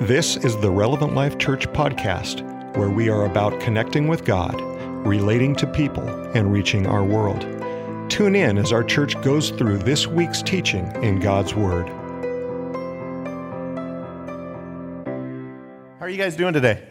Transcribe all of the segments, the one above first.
This is the Relevant Life Church podcast, where we are about connecting with God, relating to people, and reaching our world. Tune in as our church goes through this week's teaching in God's Word. How are you guys doing today?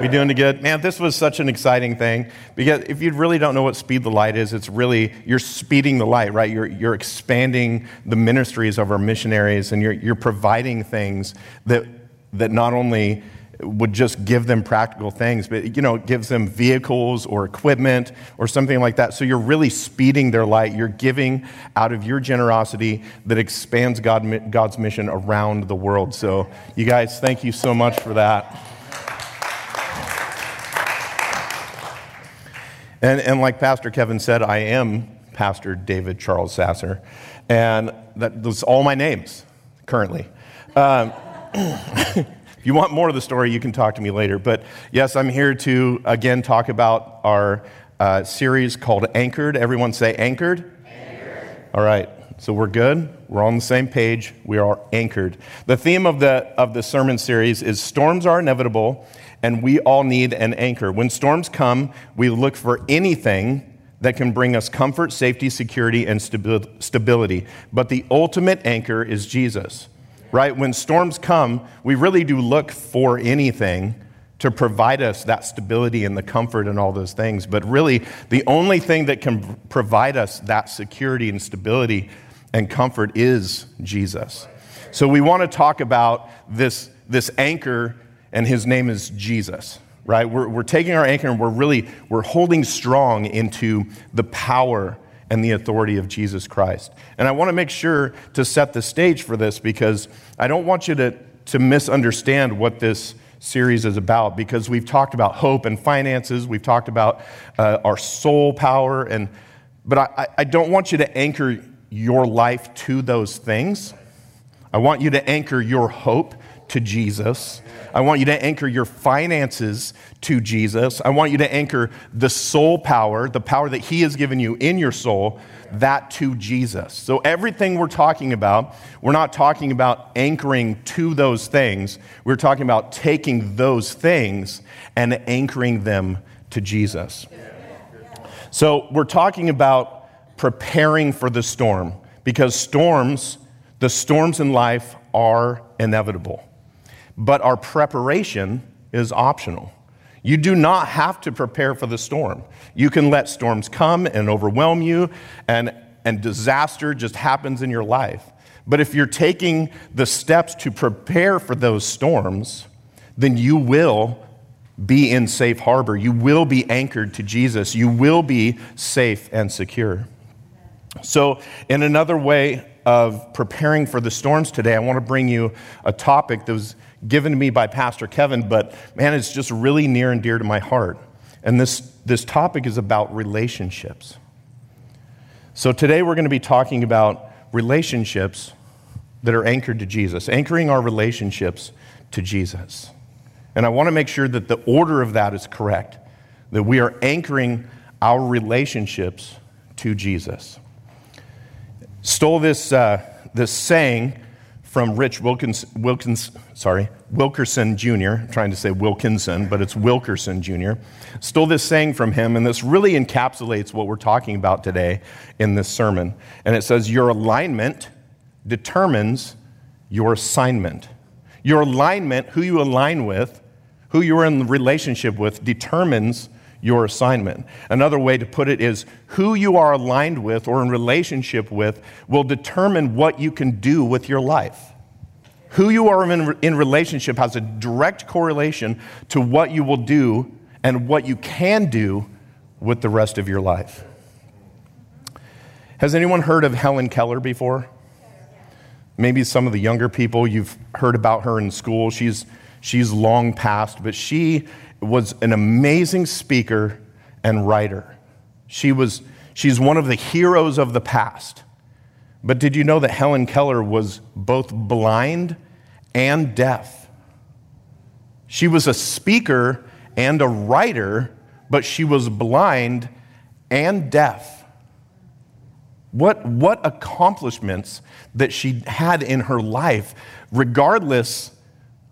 We doing good? Man, this was such an exciting thing because if you really don't know what speed the light is, it's really you're speeding the light, right? You're, you're expanding the ministries of our missionaries and you're, you're providing things that, that not only would just give them practical things, but you know, it gives them vehicles or equipment or something like that. So you're really speeding their light. You're giving out of your generosity that expands God, God's mission around the world. So you guys, thank you so much for that. And, and like Pastor Kevin said, I am Pastor David Charles Sasser. And that, those all my names currently. Um, if you want more of the story, you can talk to me later. But yes, I'm here to again talk about our uh, series called Anchored. Everyone say Anchored. Anchored. All right. So we're good. We're on the same page. We are anchored. The theme of the, of the sermon series is Storms Are Inevitable and we all need an anchor. When storms come, we look for anything that can bring us comfort, safety, security, and stability. But the ultimate anchor is Jesus, right? When storms come, we really do look for anything to provide us that stability and the comfort and all those things. But really, the only thing that can provide us that security and stability and comfort is Jesus. So we want to talk about this, this anchor and his name is Jesus right we're, we're taking our anchor and we're really we're holding strong into the power and the authority of jesus christ. And i want to make sure to set the stage for this because i don't want you to, to misunderstand what this series is about because we've talked about hope and finances. We've talked about uh, our soul power and but I, I don't want you to anchor your life to those things. I want you to anchor your hope to jesus I want you to anchor your finances to Jesus. I want you to anchor the soul power, the power that He has given you in your soul, that to Jesus. So, everything we're talking about, we're not talking about anchoring to those things. We're talking about taking those things and anchoring them to Jesus. So, we're talking about preparing for the storm because storms, the storms in life are inevitable but our preparation is optional. You do not have to prepare for the storm. You can let storms come and overwhelm you, and, and disaster just happens in your life. But if you're taking the steps to prepare for those storms, then you will be in safe harbor. You will be anchored to Jesus. You will be safe and secure. So, in another way of preparing for the storms today, I want to bring you a topic that was given to me by Pastor Kevin, but man, it's just really near and dear to my heart. And this, this topic is about relationships. So today we're going to be talking about relationships that are anchored to Jesus, anchoring our relationships to Jesus. And I want to make sure that the order of that is correct, that we are anchoring our relationships to Jesus. Stole this, uh, this saying from Rich Wilkins, Wilkins, sorry, Wilkerson Jr., I'm trying to say Wilkinson, but it's Wilkerson Jr., stole this saying from him, and this really encapsulates what we're talking about today in this sermon. And it says, Your alignment determines your assignment. Your alignment, who you align with, who you're in relationship with, determines your assignment. Another way to put it is who you are aligned with or in relationship with will determine what you can do with your life. Who you are in, in relationship has a direct correlation to what you will do and what you can do with the rest of your life. Has anyone heard of Helen Keller before? Maybe some of the younger people, you've heard about her in school. She's, she's long past, but she was an amazing speaker and writer. She was, she's one of the heroes of the past. But did you know that Helen Keller was both blind and deaf? She was a speaker and a writer, but she was blind and deaf. What, what accomplishments that she had in her life, regardless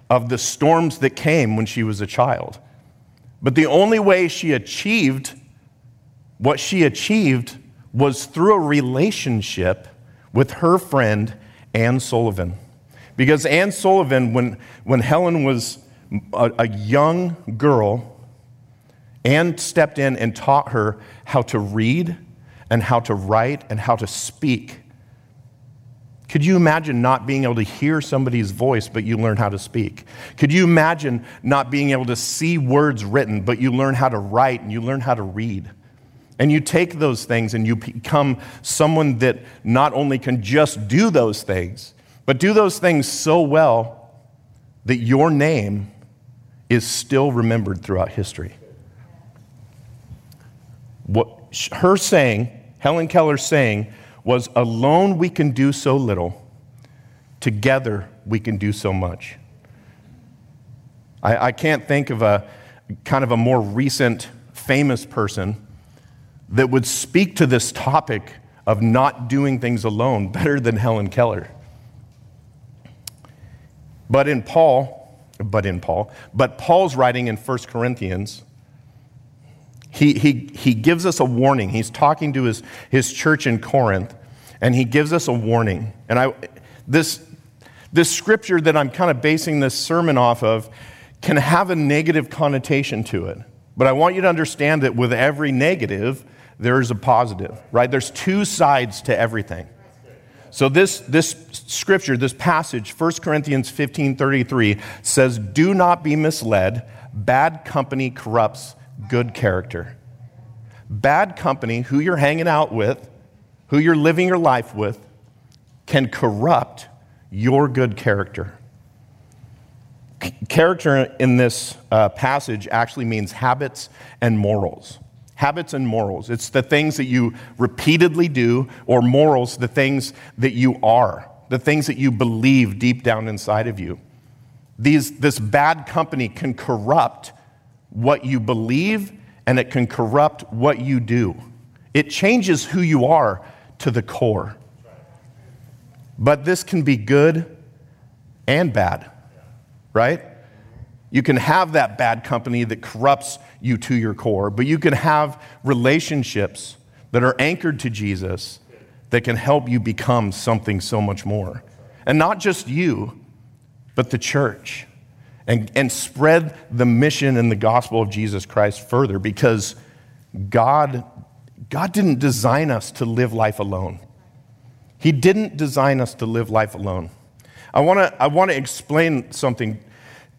of the storms that came when she was a child. But the only way she achieved what she achieved was through a relationship with her friend, Anne Sullivan. Because Anne Sullivan, when, when Helen was a, a young girl, Anne stepped in and taught her how to read and how to write and how to speak. Could you imagine not being able to hear somebody's voice, but you learn how to speak? Could you imagine not being able to see words written, but you learn how to write and you learn how to read? And you take those things and you become someone that not only can just do those things, but do those things so well that your name is still remembered throughout history. What her saying, Helen Keller saying, was alone we can do so little, together we can do so much. I, I can't think of a kind of a more recent famous person that would speak to this topic of not doing things alone better than Helen Keller. But in Paul, but in Paul, but Paul's writing in 1 Corinthians, he, he, he gives us a warning. He's talking to his, his church in Corinth, and he gives us a warning. And I, this, this scripture that I'm kind of basing this sermon off of can have a negative connotation to it. But I want you to understand that with every negative, there is a positive, right? There's two sides to everything. So this, this scripture, this passage, 1 Corinthians 15 33, says, Do not be misled. Bad company corrupts good character. Bad company, who you're hanging out with, who you're living your life with, can corrupt your good character. Character in this uh, passage actually means habits and morals habits and morals. It's the things that you repeatedly do, or morals, the things that you are, the things that you believe deep down inside of you. These, this bad company can corrupt what you believe and it can corrupt what you do. It changes who you are to the core. But this can be good and bad, right? You can have that bad company that corrupts you to your core, but you can have relationships that are anchored to Jesus that can help you become something so much more. And not just you, but the church. And, and spread the mission and the gospel of Jesus Christ further because God, God didn't design us to live life alone. He didn't design us to live life alone. I want to I wanna explain something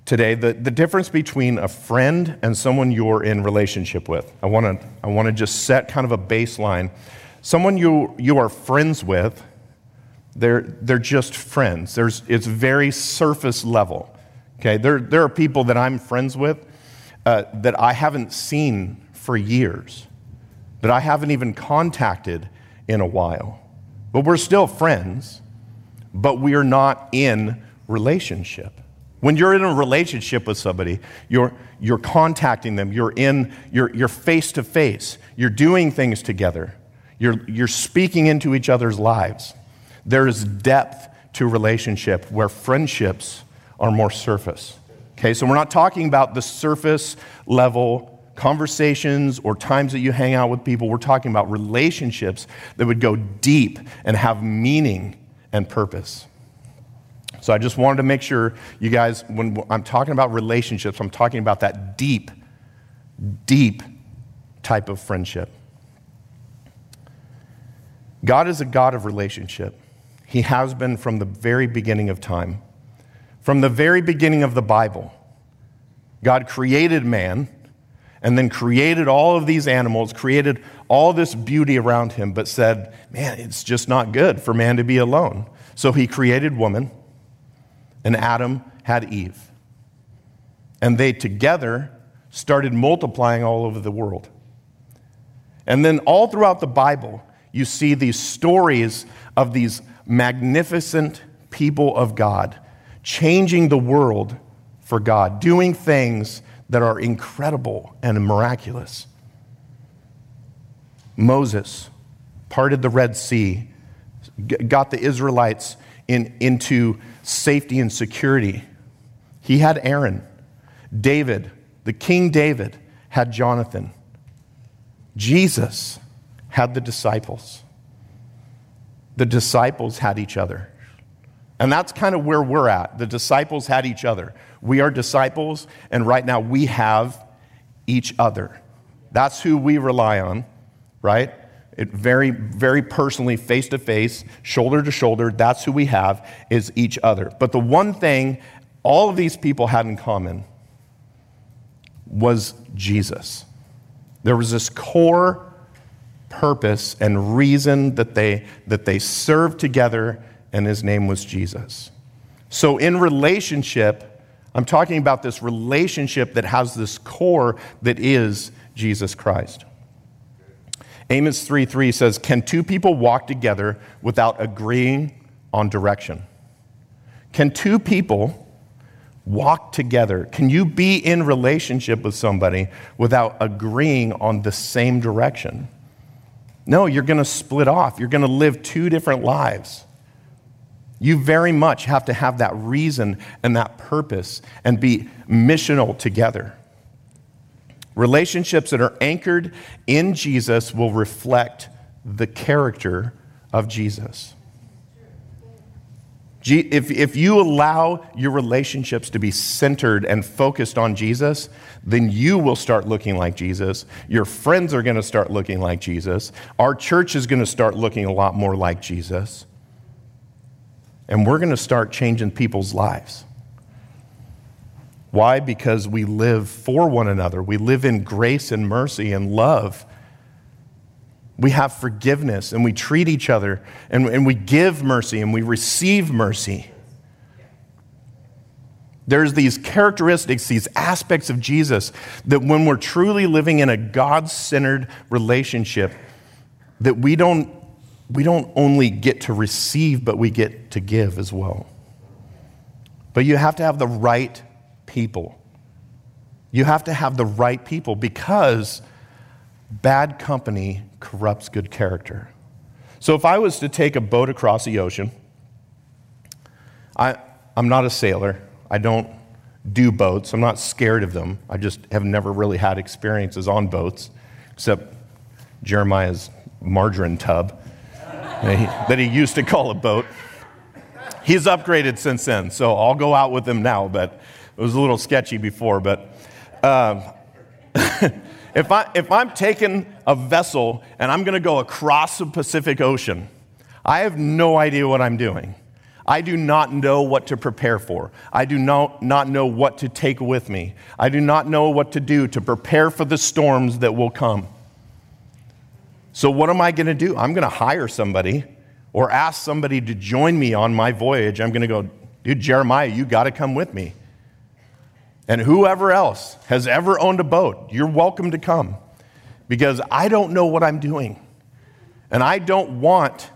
today the, the difference between a friend and someone you're in relationship with. I want to I want to just set kind of a baseline. Someone you you are friends with, they're they're just friends. There's it's very surface level. Okay, there there are people that I'm friends with uh, that I haven't seen for years, that I haven't even contacted in a while, but we're still friends. But we are not in relationship. When you're in a relationship with somebody, you're, you're contacting them, you're in, you're, face to face, you're doing things together, you're, you're speaking into each other's lives. There is depth to relationship where friendships are more surface. Okay, so we're not talking about the surface level conversations or times that you hang out with people. We're talking about relationships that would go deep and have meaning and purpose. So I just wanted to make sure you guys, when I'm talking about relationships, I'm talking about that deep, deep type of friendship. God is a God of relationship. He has been from the very beginning of time. From the very beginning of the Bible, God created man and then created all of these animals, created all this beauty around him, but said, man, it's just not good for man to be alone. So he created woman and Adam had Eve. And they together started multiplying all over the world. And then all throughout the Bible, you see these stories of these magnificent people of God changing the world for God, doing things that are incredible and miraculous. Moses parted the Red Sea, got the Israelites in, into safety and security. He he had Aaron. David, the King David, had Jonathan. Jesus had the disciples. The disciples had each other. And that's kind of where we're at. The disciples had each other. We are disciples, and right now we have each other. That's who we rely on, right? It very, very personally, face to face, shoulder to shoulder, that's who we have, is each other. But the one thing all of these people had in common was Jesus. There was this core purpose and reason that they, that they served together, and his name was Jesus. So, in relationship, I'm talking about this relationship that has this core that is Jesus Christ. Amos 3 3 says, Can two people walk together without agreeing on direction? Can two people walk together? Can you be in relationship with somebody without agreeing on the same direction? No, you're going to split off. You're going to live two different lives. You very much have to have that reason and that purpose and be missional together. Relationships that are anchored in Jesus will reflect the character of Jesus. If, if you allow your relationships to be centered and focused on Jesus, then you will start looking like Jesus. Your friends are going to start looking like Jesus. Our church is going to start looking a lot more like Jesus. And we're going to start changing people's lives. Why? Because we live for one another. We live in grace and mercy and love. We have forgiveness and we treat each other and, and we give mercy and we receive mercy. There's these characteristics, these aspects of Jesus that when we're truly living in a God centered relationship, that we don't, we don't only get to receive, but we get to give as well. But you have to have the right people. You have to have the right people because bad company corrupts good character. So if I was to take a boat across the ocean, I, I'm not a sailor. I don't do boats. I'm not scared of them. I just have never really had experiences on boats, except Jeremiah's margarine tub that he, used to call a boat. He's upgraded since then, so I'll go out with him now, but it was a little sketchy before, but um, if, I, if I'm taking a vessel and I'm going to go across the Pacific Ocean, I have no idea what I'm doing. I do not know what to prepare for. I do not, not know what to take with me. I do not know what to do to prepare for the storms that will come. So, what am I going to do? I'm going to hire somebody or ask somebody to join me on my voyage. I'm going to go, dude, Jeremiah, you got to come with me. And whoever else has ever owned a boat, you're welcome to come because I don't know what I'm doing. And I don't want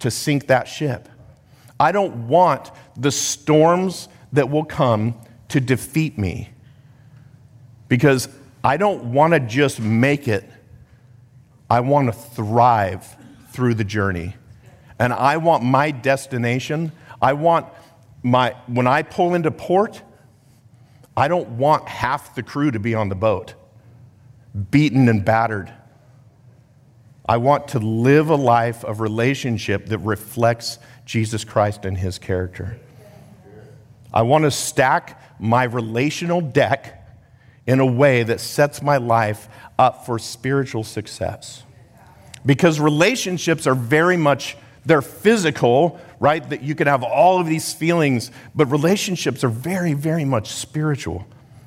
to sink that ship. I don't want the storms that will come to defeat me because I don't want to just make it. I want to thrive through the journey. And I want my destination. I want my, when I pull into port, I don't want half the crew to be on the boat, beaten and battered. I want to live a life of relationship that reflects Jesus Christ and his character. I want to stack my relational deck in a way that sets my life up for spiritual success. Because relationships are very much they're physical, right? That you can have all of these feelings, but relationships are very, very much spiritual.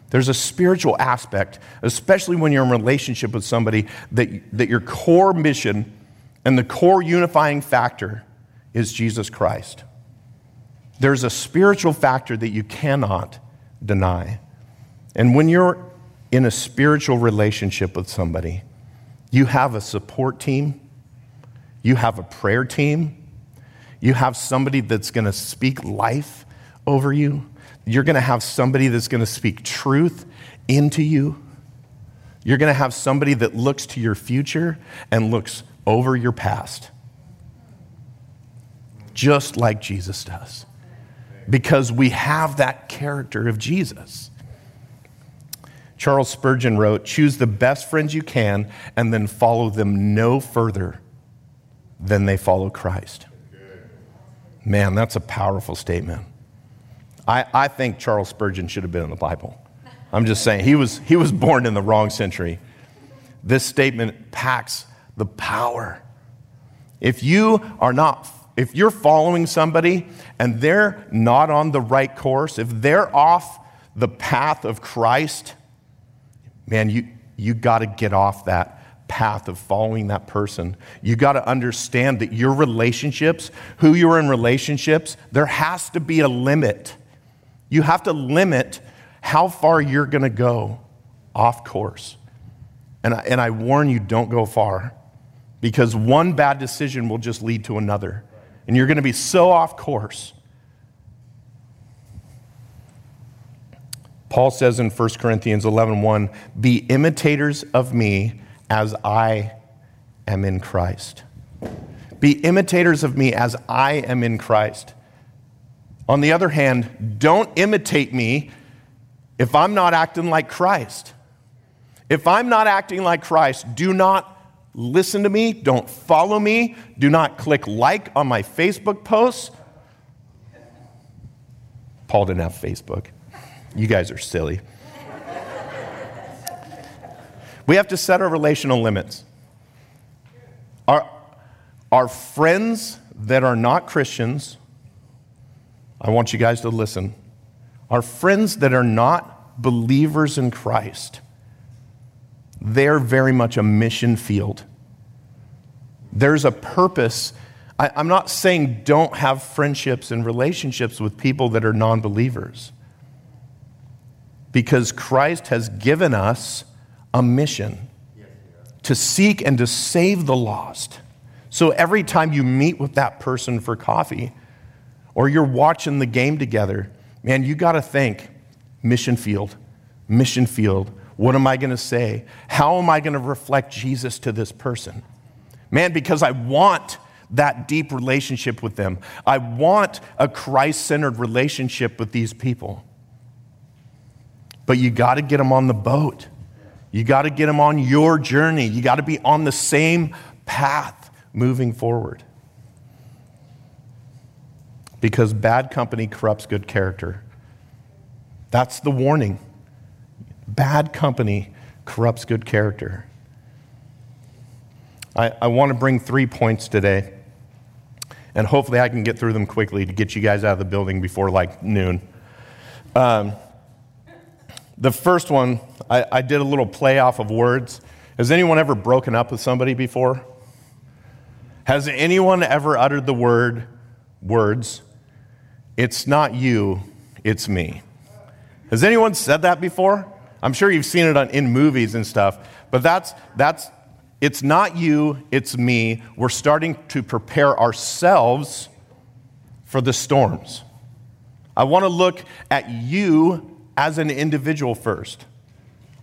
There's a spiritual aspect, especially when you're in relationship with somebody, that, that your core mission and the core unifying factor is Jesus Christ. There's a spiritual factor that you cannot deny. And when you're in a spiritual relationship with somebody, you have a support team you have a prayer team. You have somebody that's going to speak life over you. You're going to have somebody that's going to speak truth into you. You're going to have somebody that looks to your future and looks over your past, just like Jesus does. because we have that character of Jesus. Charles Spurgeon wrote, Choose the best friends you can and then follow them no further than they follow Christ. Man, that's a powerful statement. I, I think Charles Spurgeon should have been in the Bible. I'm just saying, he was, he was born in the wrong century. This statement packs the power. If you are not, if you're following somebody and they're not on the right course, if they're off the path of Christ, man, you, you got to get off that path of following that person. You got to understand that your relationships, who you're in relationships, there has to be a limit. You have to limit how far you're going to go off course. And I, and I warn you, don't go far because one bad decision will just lead to another. And you're going to be so off course. Paul says in 1 Corinthians 11 1, be imitators of me as I am in Christ. Be imitators of me as I am in Christ. On the other hand, don't imitate me if I'm not acting like Christ. If I'm not acting like Christ, do not listen to me, don't follow me, do not click like on my Facebook posts. Paul didn't have Facebook. You guys are silly. We have to set our relational limits. Our, our friends that are not Christians, I want you guys to listen. Our friends that are not believers in Christ, they're very much a mission field. There's a purpose. I, am not saying don't have friendships and relationships with people that are non believers, because Christ has given us a mission to seek and to save the lost. So every time you meet with that person for coffee or you're watching the game together, man, you got to think mission field, mission field. What am I going to say? How am I going to reflect Jesus to this person? Man, because I want that deep relationship with them. I want a Christ centered relationship with these people. But you got to get them on the boat. You got to get them on your journey. You got to be on the same path moving forward. Because bad company corrupts good character. That's the warning. Bad company corrupts good character. I, I want to bring three points today, and hopefully I can get through them quickly to get you guys out of the building before like noon. Um, the first one, I, I did a little play off of words. Has anyone ever broken up with somebody before? Has anyone ever uttered the word, words, it's not you, it's me? Has anyone said that before? I'm sure you've seen it on, in movies and stuff, but that's, that's, it's not you, it's me. We're starting to prepare ourselves for the storms. I want to look at you as an individual first.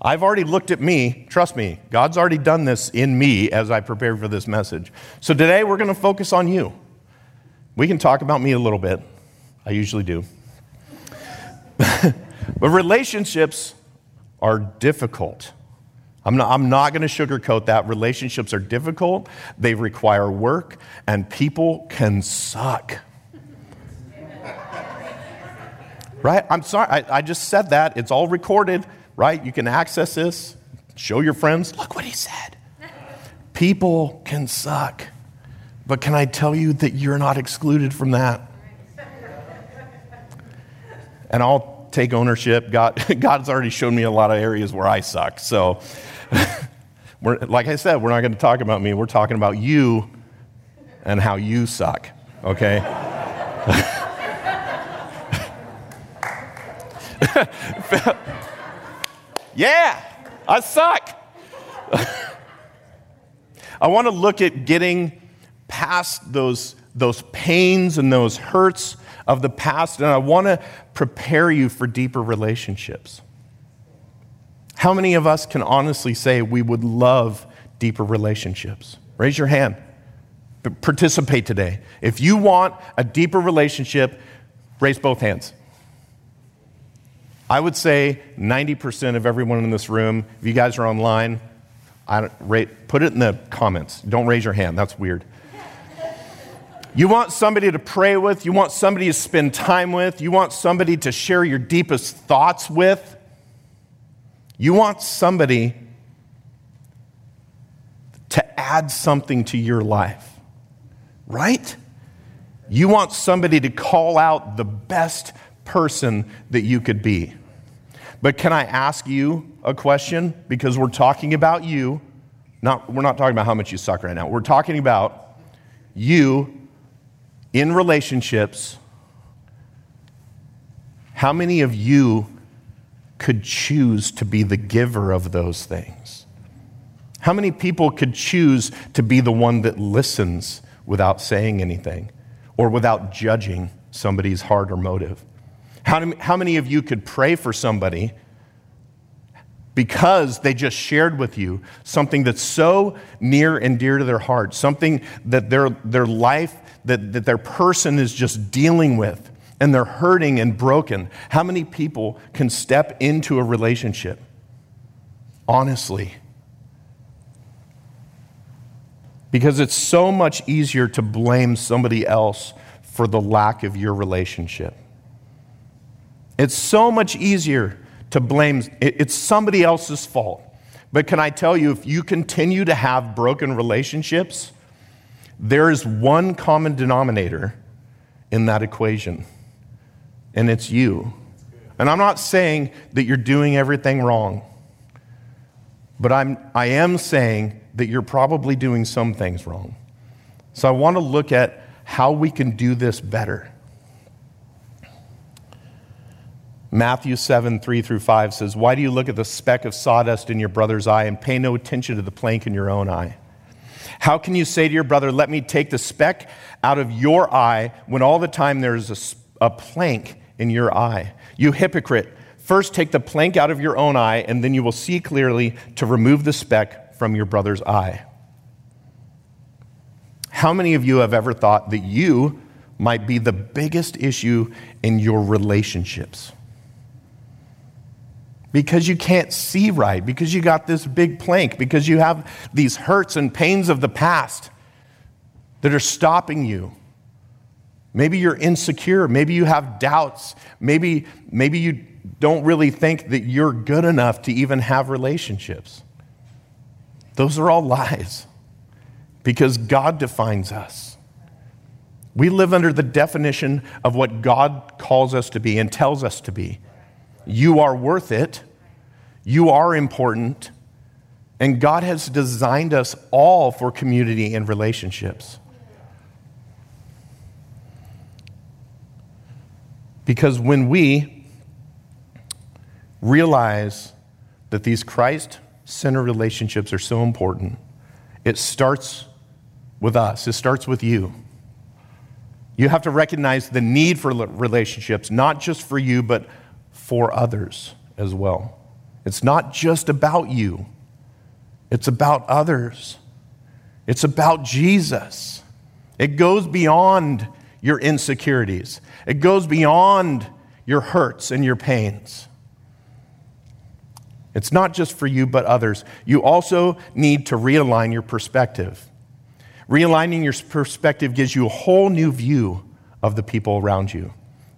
I've already looked at me. Trust me, God's already done this in me as I prepared for this message. So today we're going to focus on you. We can talk about me a little bit. I usually do. but relationships are difficult. I'm not, I'm not going to sugarcoat that. Relationships are difficult, they require work, and people can suck. Right? I'm sorry, I, I just said that. It's all recorded, right? You can access this, show your friends, look what he said. People can suck. But can I tell you that you're not excluded from that? And I'll take ownership. God, God's already shown me a lot of areas where I suck. So, we're, like I said, we're not going to talk about me. We're talking about you and how you suck, okay? yeah, I suck. I want to look at getting past those, those pains and those hurts of the past, and I want to prepare you for deeper relationships. How many of us can honestly say we would love deeper relationships? Raise your hand. Participate today. If you want a deeper relationship, Raise both hands. I would say 90% of everyone in this room, if you guys are online, rate, put it in the comments. Don't raise your hand, that's weird. You want somebody to pray with, you want somebody to spend time with, you want somebody to share your deepest thoughts with. You want somebody to add something to your life, right? You want somebody to call out the best person that you could be. But can I ask you a question? Because we're talking about you. Not, we're not talking about how much you suck right now. We're talking about you in relationships. How many of you could choose to be the giver of those things? How many people could choose to be the one that listens without saying anything or without judging somebody's heart or motive? How, how many of you could pray for somebody because they just shared with you something that's so near and dear to their heart, something that their, their life, that, that their person is just dealing with, and they're hurting and broken? How many people can step into a relationship honestly? Because it's so much easier to blame somebody else for the lack of your relationship. It's so much easier to blame, it's somebody else's fault. But can I tell you, if you continue to have broken relationships, there is one common denominator in that equation, and it's you. And I'm not saying that you're doing everything wrong, but I'm, I am saying that you're probably doing some things wrong. So I want to look at how we can do this better. Matthew 7, 3 through 5 says, Why do you look at the speck of sawdust in your brother's eye and pay no attention to the plank in your own eye? How can you say to your brother, Let me take the speck out of your eye, when all the time there's a, a plank in your eye? You hypocrite, first take the plank out of your own eye, and then you will see clearly to remove the speck from your brother's eye. How many of you have ever thought that you might be the biggest issue in your relationships? Because you can't see right, because you got this big plank, because you have these hurts and pains of the past that are stopping you. Maybe you're insecure. Maybe you have doubts. Maybe, maybe you don't really think that you're good enough to even have relationships. Those are all lies because God defines us. We live under the definition of what God calls us to be and tells us to be. You are worth it. You are important. And God has designed us all for community and relationships. Because when we realize that these Christ centered relationships are so important, it starts with us, it starts with you. You have to recognize the need for relationships, not just for you, but for others as well. It's not just about you, it's about others. It's about Jesus. It goes beyond your insecurities, it goes beyond your hurts and your pains. It's not just for you, but others. You also need to realign your perspective. Realigning your perspective gives you a whole new view of the people around you.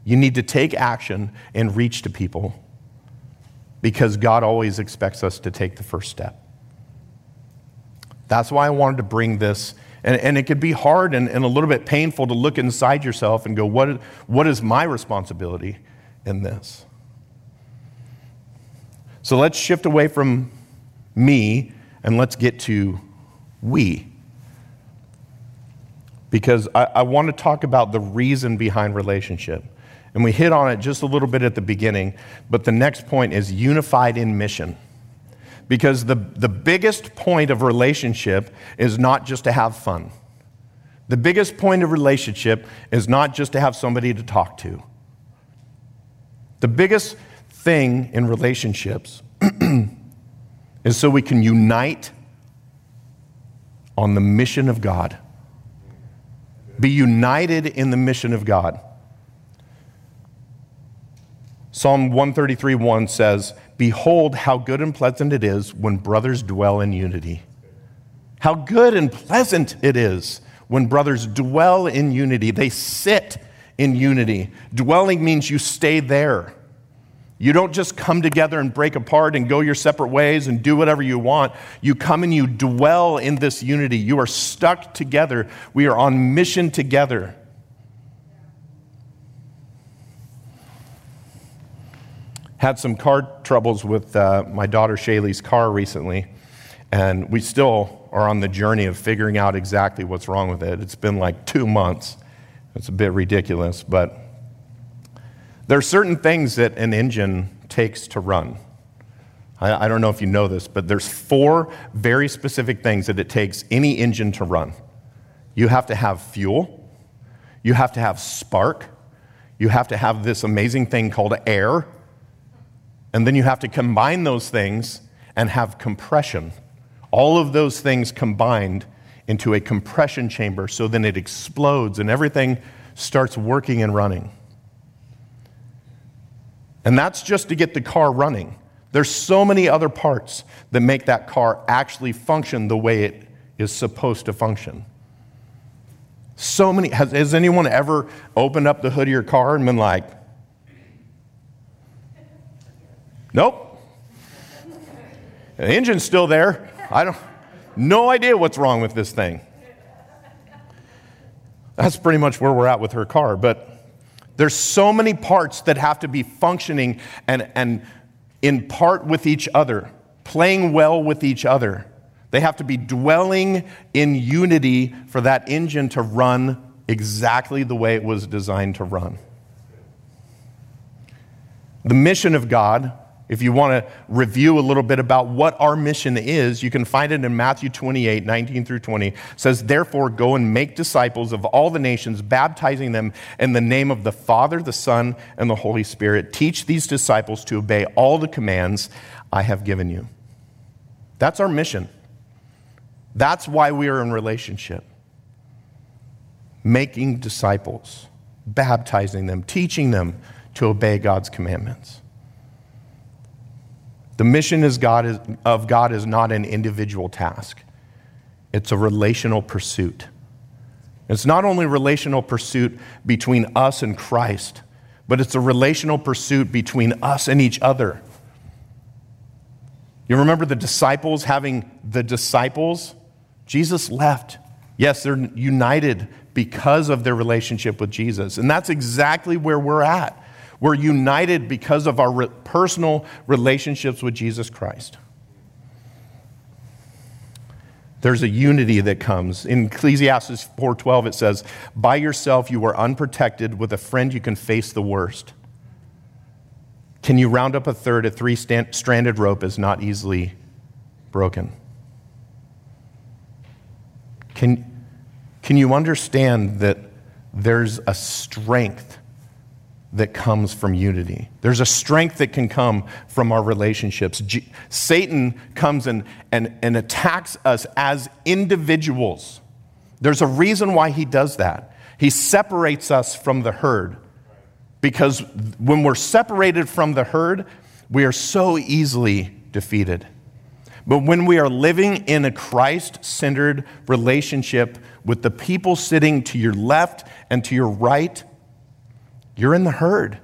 You need to take action and reach to people because God always expects us to take the first step. That's why I wanted to bring this. And, and it could be hard and, and a little bit painful to look inside yourself and go, what, what is my responsibility in this? So let's shift away from me and let's get to we. Because I, I want to talk about the reason behind relationship. And we hit on it just a little bit at the beginning, but the next point is unified in mission. Because the, the biggest point of relationship is not just to have fun. The biggest point of relationship is not just to have somebody to talk to. The biggest thing in relationships is so we can unite on the mission of God. Be united in the mission of God. Psalm 133 1 says, Behold, how good and pleasant it is when brothers dwell in unity. How good and pleasant it is when brothers dwell in unity. They sit in unity. Dwelling means you stay there. You don't just come together and break apart and go your separate ways and do whatever you want. You come and you dwell in this unity. You are stuck together. We are on mission together. Had some car troubles with uh, my daughter Shaylee's car recently, and we still are on the journey of figuring out exactly what's wrong with it. It's been like two months. It's a bit ridiculous, but there are certain things that an engine takes to run. I, I, don't know if you know this, but there's four very specific things that it takes any engine to run. You have to have fuel, you have to have spark, you have to have this amazing thing called air, and then you have to combine those things and have compression. All of those things combined into a compression chamber so then it explodes and everything starts working and running. And that's just to get the car running. There's so many other parts that make that car actually function the way it is supposed to function. So many. Has, has anyone ever opened up the hood of your car and been like, nope. The engine's still there. I don't, no idea what's wrong with this thing. That's pretty much where we're at with her car. But there's so many parts that have to be functioning and, and in part with each other, playing well with each other. They have to be dwelling in unity for that engine to run exactly the way it was designed to run. The mission of God if you want to review a little bit about what our mission is, you can find it in Matthew 28, 19 through 20. It says, Therefore, go and make disciples of all the nations, baptizing them in the name of the Father, the Son, and the Holy Spirit. Teach these disciples to obey all the commands I have given you. That's our mission. That's why we are in relationship. Making disciples, baptizing them, teaching them to obey God's commandments. The mission is God is, of God is not an individual task, it's a relational pursuit. It's not only relational pursuit between us and Christ, but it's a relational pursuit between us and each other. You remember the disciples having the disciples? Jesus left. Yes, they're united because of their relationship with Jesus. And that's exactly where we're at. We're united because of our re- personal relationships with Jesus Christ. There's a unity that comes. In Ecclesiastes 4:12 it says, "By yourself you are unprotected, with a friend you can face the worst." Can you round up a third? A three-stranded rope is not easily broken. Can, can you understand that there's a strength that comes from unity. There's a strength that can come from our relationships. G- Satan comes and, and, and attacks us as individuals. There's a reason why he does that. He separates us from the herd. Because when we're separated from the herd, we are so easily defeated. But when we are living in a Christ centered relationship with the people sitting to your left and to your right, you're in the herd.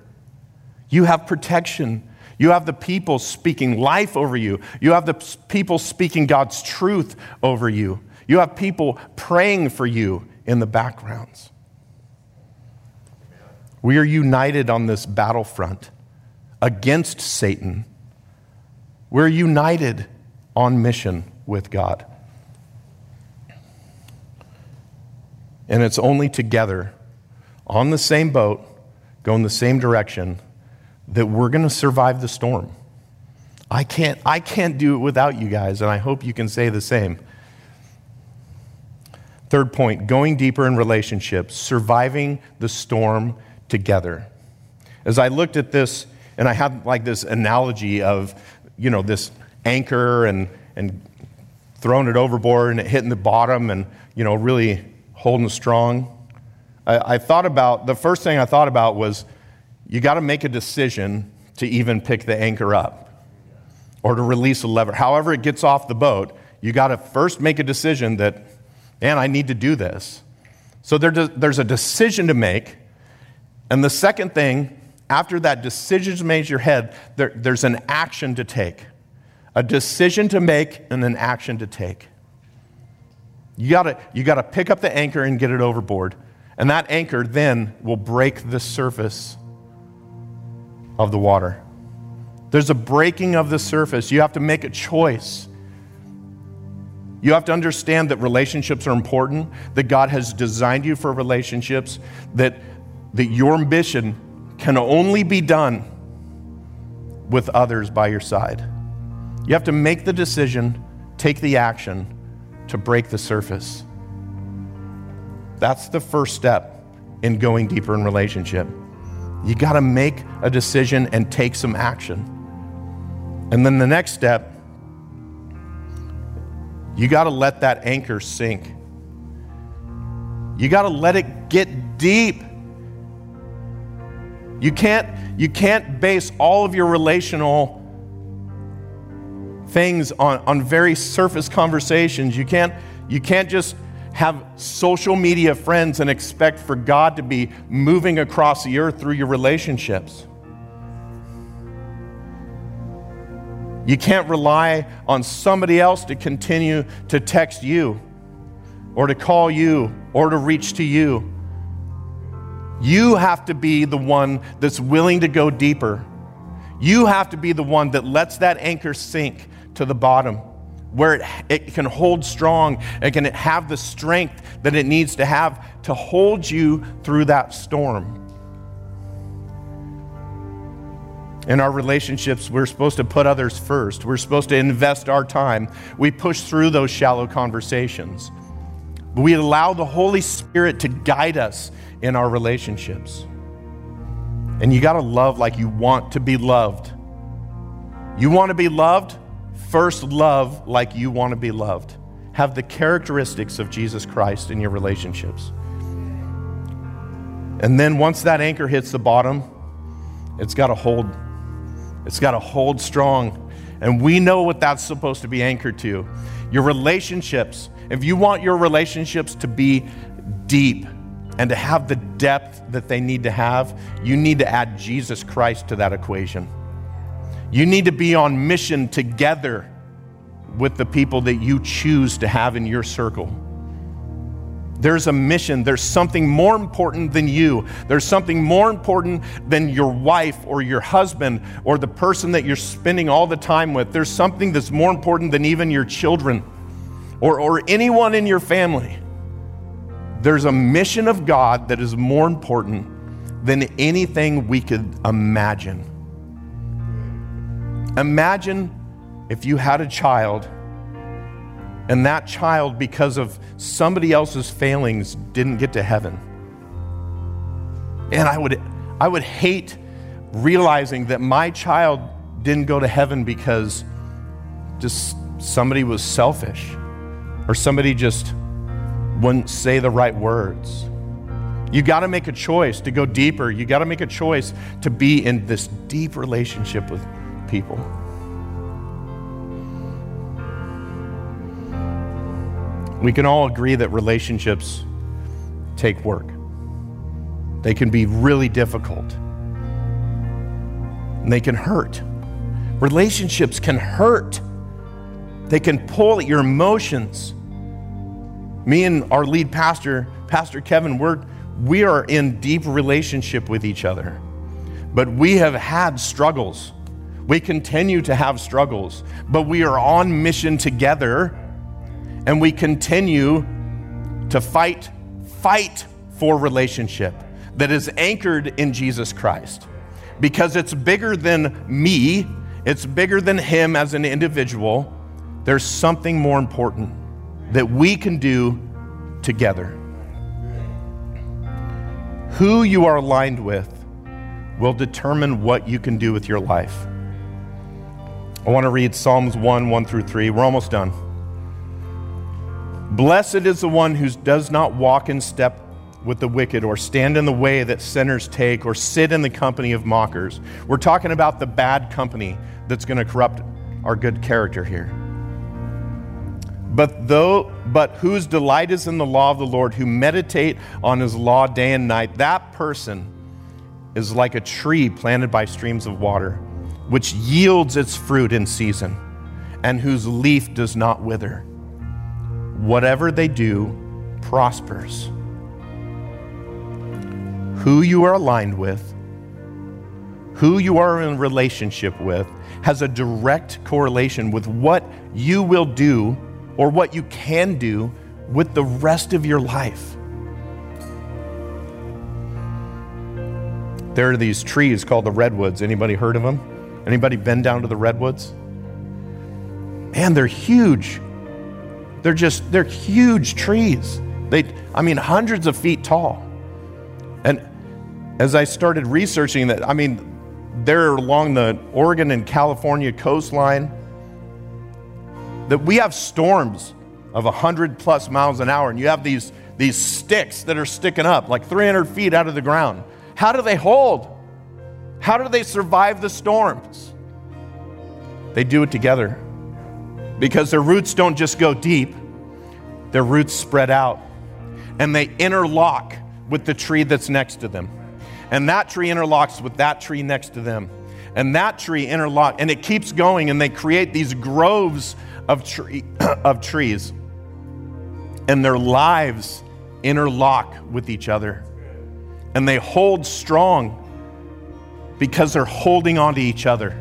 You have protection. You have the people speaking life over you. You have the people speaking God's truth over you. You have people praying for you in the backgrounds. We are united on this battlefront against Satan. We're united on mission with God. And it's only together on the same boat go in the same direction, that we're going to survive the storm. I can't, I can't do it without you guys, and I hope you can say the same. Third point going deeper in relationships, surviving the storm together. As I looked at this, and I had like this analogy of, you know, this anchor and, and throwing it overboard and it hitting the bottom and, you know, really holding strong. I, I thought about the first thing I thought about was you got to make a decision to even pick the anchor up or to release a lever. However, it gets off the boat, you got to first make a decision that, man, I need to do this. So there's a decision to make. And the second thing, after that decision's made in your head, there, there's an action to take. A decision to make and an action to take. You gotta, you gotta pick up the anchor and get it overboard. And that anchor then will break the surface of the water. There's a breaking of the surface. You have to make a choice. You have to understand that relationships are important, that God has designed you for relationships, that, that your mission can only be done with others by your side. You have to make the decision, take the action to break the surface. That's the first step in going deeper in relationship. You got to make a decision and take some action. And then the next step, you got to let that anchor sink. You got to let it get deep. You can't, you can't base all of your relational things on, on very surface conversations. You can't, you can't just have social media friends and expect for God to be moving across the earth through your relationships. You can't rely on somebody else to continue to text you or to call you or to reach to you. You have to be the one that's willing to go deeper. You have to be the one that lets that anchor sink to the bottom where it, it can hold strong and can have the strength that it needs to have to hold you through that storm. In our relationships, we're supposed to put others first. We're supposed to invest our time. We push through those shallow conversations. We allow the Holy Spirit to guide us in our relationships. And you got to love like you want to be loved. You want to be loved? First, love like you want to be loved. Have the characteristics of Jesus Christ in your relationships. And then once that anchor hits the bottom, it's got to hold. It's got to hold strong. And we know what that's supposed to be anchored to. Your relationships, if you want your relationships to be deep and to have the depth that they need to have, you need to add Jesus Christ to that equation. You need to be on mission together with the people that you choose to have in your circle. There's a mission. There's something more important than you. There's something more important than your wife or your husband or the person that you're spending all the time with. There's something that's more important than even your children or, or anyone in your family. There's a mission of God that is more important than anything we could imagine. Imagine if you had a child and that child, because of somebody else's failings, didn't get to heaven. And I would, I would hate realizing that my child didn't go to heaven because just somebody was selfish or somebody just wouldn't say the right words. You got to make a choice to go deeper. You got to make a choice to be in this deep relationship with people. We can all agree that relationships take work. They can be really difficult. And they can hurt. Relationships can hurt. They can pull at your emotions. Me and our lead pastor, Pastor Kevin, we're, we are in deep relationship with each other. But we have had struggles we continue to have struggles, but we are on mission together and we continue to fight, fight for relationship that is anchored in Jesus Christ. Because it's bigger than me, it's bigger than him as an individual. There's something more important that we can do together. Who you are aligned with will determine what you can do with your life. I want to read Psalms 1 1 through 3. We're almost done. Blessed is the one who does not walk in step with the wicked, or stand in the way that sinners take, or sit in the company of mockers. We're talking about the bad company that's going to corrupt our good character here. But though but whose delight is in the law of the Lord, who meditate on his law day and night, that person is like a tree planted by streams of water, which yields its fruit in season, and whose leaf does not wither. Whatever they do prospers. Who you are aligned with, who you are in relationship with, has a direct correlation with what you will do or what you can do with the rest of your life. There are these trees called the redwoods. Anybody heard of them? Anybody been down to the redwoods? Man, they're huge. They're just they're huge trees. They I mean hundreds of feet tall. And as I started researching that, I mean they're along the Oregon and California coastline that we have storms of 100 plus miles an hour and you have these these sticks that are sticking up like 300 feet out of the ground how do they hold? How do they survive the storms? They do it together because their roots don't just go deep, their roots spread out and they interlock with the tree that's next to them. And that tree interlocks with that tree next to them. And that tree interlock and it keeps going and they create these groves of, tree, of trees. And their lives interlock with each other and they hold strong because they're holding on to each other.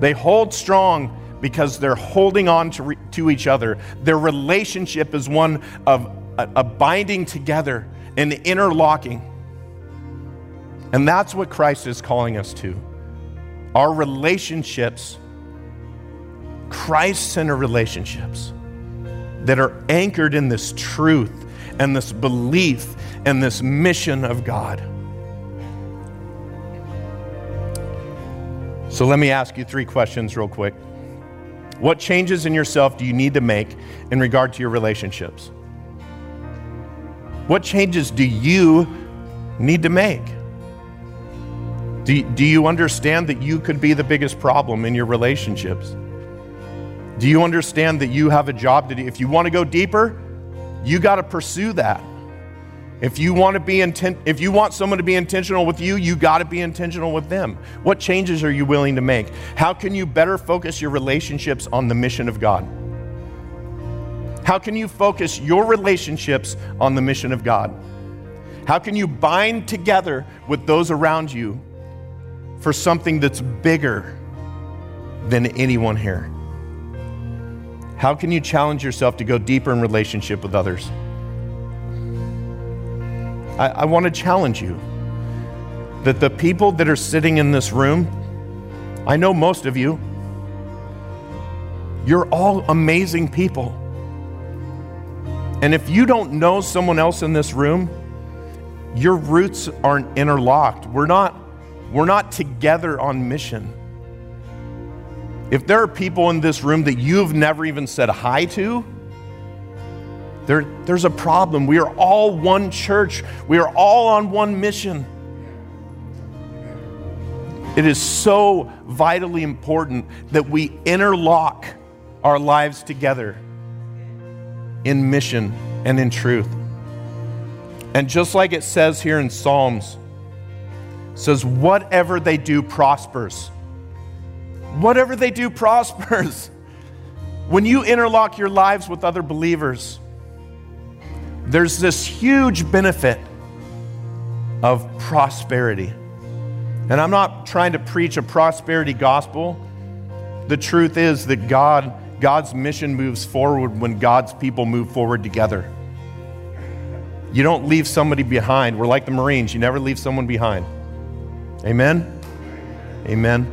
They hold strong because they're holding on to, re- to each other. Their relationship is one of a, a binding together and interlocking. And that's what Christ is calling us to. Our relationships, Christ centered relationships that are anchored in this truth and this belief and this mission of God. So let me ask you three questions, real quick. What changes in yourself do you need to make in regard to your relationships? What changes do you need to make? Do, do you understand that you could be the biggest problem in your relationships? Do you understand that you have a job to do? If you want to go deeper, you got to pursue that. If you want to be intent, if you want someone to be intentional with you, you got to be intentional with them. What changes are you willing to make? How can you better focus your relationships on the mission of God? How can you focus your relationships on the mission of God? How can you bind together with those around you for something that's bigger than anyone here? How can you challenge yourself to go deeper in relationship with others? I, I want to challenge you that the people that are sitting in this room, I know most of you, you're all amazing people. And if you don't know someone else in this room, your roots aren't interlocked. We're not, we're not together on mission. If there are people in this room that you've never even said hi to, there, there's a problem. We are all one church, we are all on one mission. It is so vitally important that we interlock our lives together in mission and in truth. And just like it says here in Psalms, says whatever they do prospers. Whatever they do prospers. When you interlock your lives with other believers, there's this huge benefit of prosperity. And I'm not trying to preach a prosperity gospel. The truth is that God, God's mission moves forward when God's people move forward together. You don't leave somebody behind. We're like the Marines, you never leave someone behind. Amen? Amen.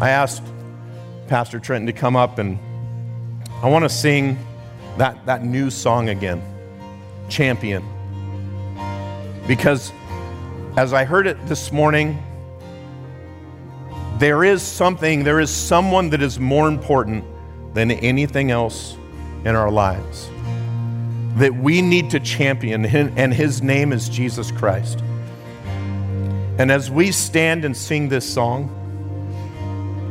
I asked Pastor Trenton to come up and I want to sing that, that new song again champion. Because as I heard it this morning, there is something, there is someone that is more important than anything else in our lives. that we need to champion, and his name is Jesus Christ. And as we stand and sing this song,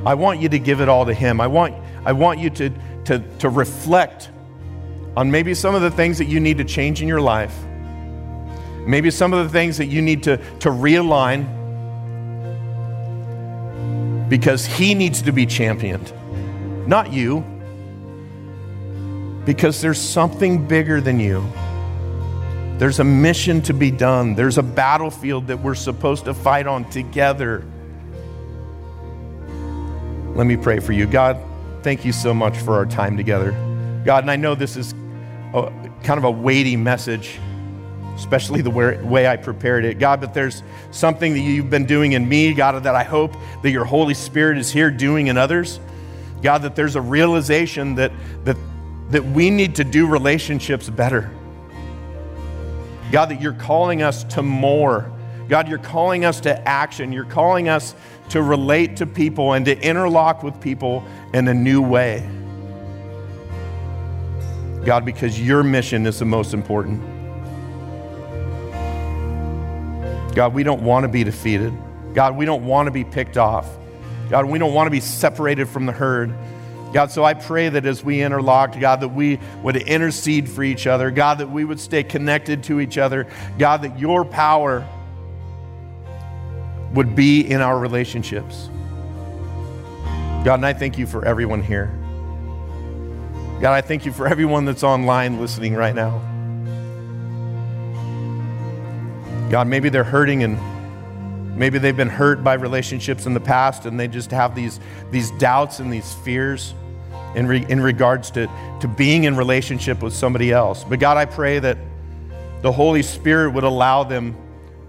I want you to give it all to him. I want, I want you to, to, to reflect on maybe some of the things that you need to change in your life, maybe some of the things that you need to, to realign because he needs to be championed, not you because there's something bigger than you. There's a mission to be done, there's a battlefield that we're supposed to fight on together. Let me pray for you. God, thank you so much for our time together. God, and I know this is a, kind of a weighty message, especially the way I prepared it. God, but there's something that you've been doing in me, God, that I hope that your Holy Spirit is here doing in others. God, that there's a realization that, that that we need to do relationships better. God, that you're calling us to more. God, you're calling us to action. You're calling us to relate to people and to interlock with people in a new way. God, because your mission is the most important. God, we don't want to be defeated. God, we don't want to be picked off. God, we don't want to be separated from the herd. God, so I pray that as we interlock, God, that we would intercede for each other. God, that we would stay connected to each other. God, that your power would be in our relationships. God, and I thank you for everyone here. God, I thank you for everyone that's online listening right now. God, maybe they're hurting and maybe they've been hurt by relationships in the past and they just have these, these doubts and these fears in, re, in regards to, to being in relationship with somebody else. But God, I pray that the Holy Spirit would allow them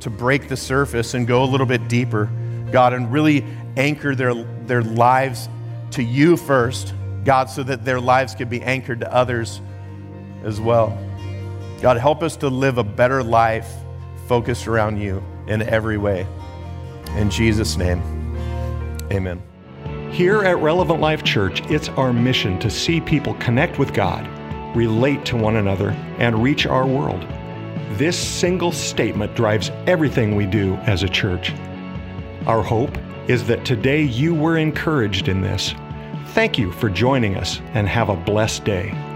to break the surface and go a little bit deeper, God, and really anchor their, their lives to you first, God, so that their lives could be anchored to others as well. God, help us to live a better life focused around you in every way. In Jesus' name, amen. Here at Relevant Life Church, it's our mission to see people connect with God, relate to one another, and reach our world. This single statement drives everything we do as a church. Our hope is that today you were encouraged in this. Thank you for joining us and have a blessed day.